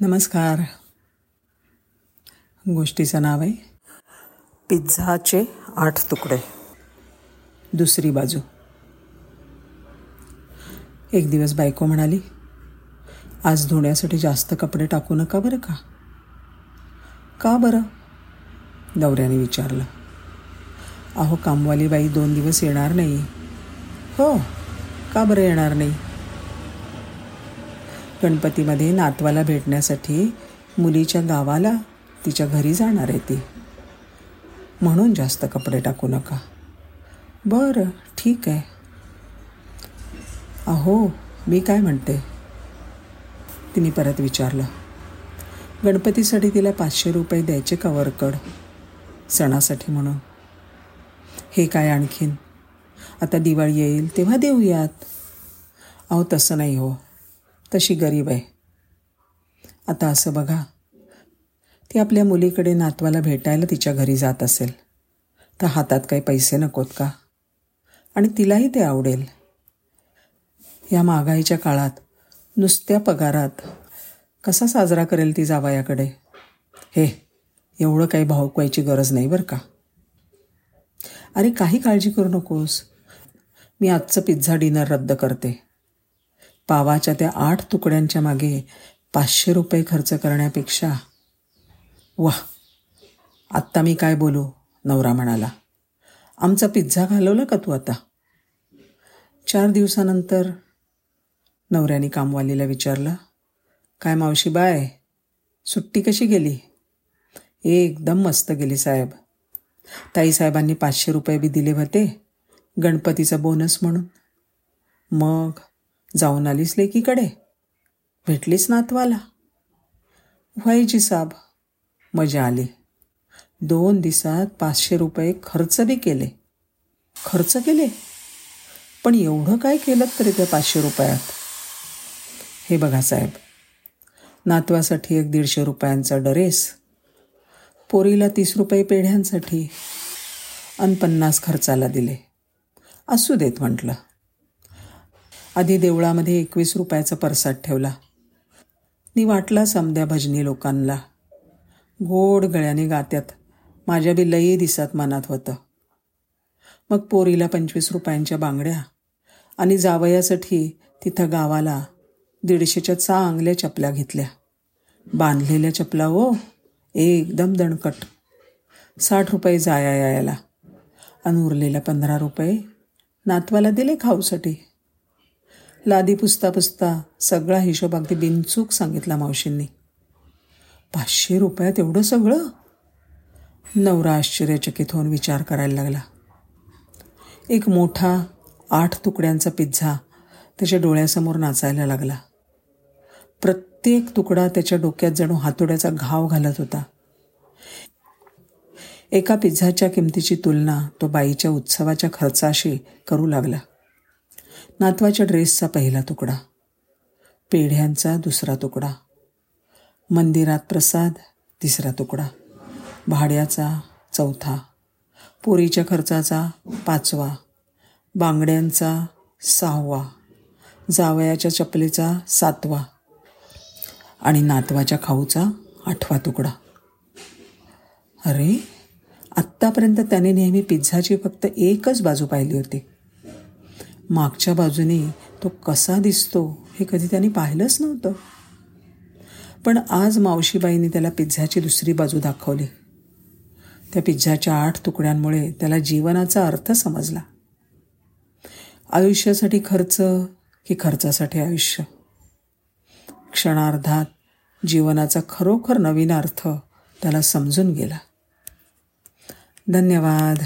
नमस्कार. गोष्टीचं नाव आहे पिझ्झाचे आठ तुकडे. दुसरी बाजू. एक दिवस बायको म्हणाली आज धुण्यासाठी जास्त कपडे टाकू नका बरं का? का बरं? नवऱ्याने विचारलं. अहो कामवाली बाई दोन दिवस येणार नाही. हो का बरं येणार नाही? गणपतीमध्ये नातवाला भेटण्यासाठी मुलीच्या गावाला तिच्या घरी जाणार आहे ती. म्हणून जास्त कपडे टाकू नका. बरं ठीक आहे. अहो मी काय म्हणते? तिने परत विचारलं. गणपतीसाठी तिला पाचशे रुपये द्यायचे का वरकड? सणासाठी म्हणून. हे काय आणखीन? आता दिवाळी येईल तेव्हा देऊयात. अहो तसं नाही हो. तशी गरीब आहे. आता असं बघा. ती आपल्या मुलीकडे नातवाला भेटायला तिच्या घरी जात असेल. तर हातात काही पैसे नकोत का? आणि तिलाही ते आवडेल. या महागाईच्या काळात नुसत्या पगारात कसा साजरा करेल ती जावयाकडे हे एवढं काही भावकवायची गरज नाही बरं का? अरे काही काळजी करू नकोस. मी आजचं पिझ्झा डिनर रद्द करते. पावाच्या त्या आठ तुकड्यांच्या मागे पाचशे रुपये खर्च करण्यापेक्षा वाह आत्ता मी काय बोलू? नवरा म्हणाला. आमचा पिझ्झा घालवला का तू आता? चार दिवसानंतर नवऱ्याने कामवालीला विचारलं काय मावशी बाय सुट्टी कशी गेली? एकदम मस्त गेली साहेब. ताईसाहेबांनी पाचशे रुपये बी दिले होते गणपतीचा बोनस म्हणून. मग? जाऊन आलीस लेकीकडे? भेटलीस नातवाला? व्हायची साब. मजा आली. दोन दिवसात पाचशे रुपये खर्च बी केले. खर्च केले? पण एवढं काय केलं तरी त्या पाचशे रुपयात? हे बघा साहेब. नातवासाठी एक दीडशे रुपयांचा ड्रेस पोरीला तीस रुपये पेढ्यांसाठी आणि पन्नास खर्चाला दिले. असू देत म्हटलं. आधी देवळामध्ये एकवीस रुपयाचा परसाद ठेवला. नी वाटला समद्या भजनी लोकांना गोड गळ्याने गात्यात. माझ्या बी लई दिसात मनात होतं. मग पोरीला पंचवीस रुपयांच्या बांगड्या आणि जावयासाठी तिथं गावाला दीडशेच्या चांगल्या चपल्या घेतल्या. बांधलेल्या चपला हो एकदम दणकट. साठ रुपये जाया यायला. आणि उरलेल्या पंधरा रुपये नातवाला दिले खाऊसाठी. लादी पुसता पुसता सगळा हिशोब अगदी बिनचूक सांगितला मावशींनी. पाचशे रुपयात एवढं सगळं? नवरा आश्चर्यचकित होऊन विचार करायला लागला. एक मोठा आठ तुकड्यांचा पिझ्झा त्याच्या डोळ्यासमोर नाचायला लागला. प्रत्येक तुकडा त्याच्या डोक्यात जणू हातोड्याचा घाव घालत होता. एका पिझ्झाच्या किमतीची तुलना तो बाईच्या उत्सवाच्या खर्चाशी करू लागला. नातवाच्या ड्रेसचा पहिला तुकडा पेढ्यांचा दुसरा तुकडा मंदिरात प्रसाद तिसरा तुकडा भाड्याचा चौथा पोरीच्या खर्चाचा पाचवा बांगड्यांचा सहावा जावयाच्या चपलेचा सातवा आणि नातवाच्या खाऊचा आठवा तुकडा. अरे आत्तापर्यंत त्याने नेहमी पिझ्झाची फक्त एकच बाजू पाहिली होती. मागच्या बाजूने तो कसा दिसतो हे कधी त्यांनी पाहिलंच नव्हतं. पण आज मावशीबाईंनी त्याला पिझ्झाची दुसरी बाजू दाखवली. त्या पिझ्झाच्या आठ तुकड्यांमुळे त्याला जीवनाचा अर्थ समजला. आयुष्यासाठी खर्च की खर्चासाठी आयुष्य? क्षणार्धात जीवनाचा खरोखर नवीन अर्थ त्याला समजून गेला. धन्यवाद.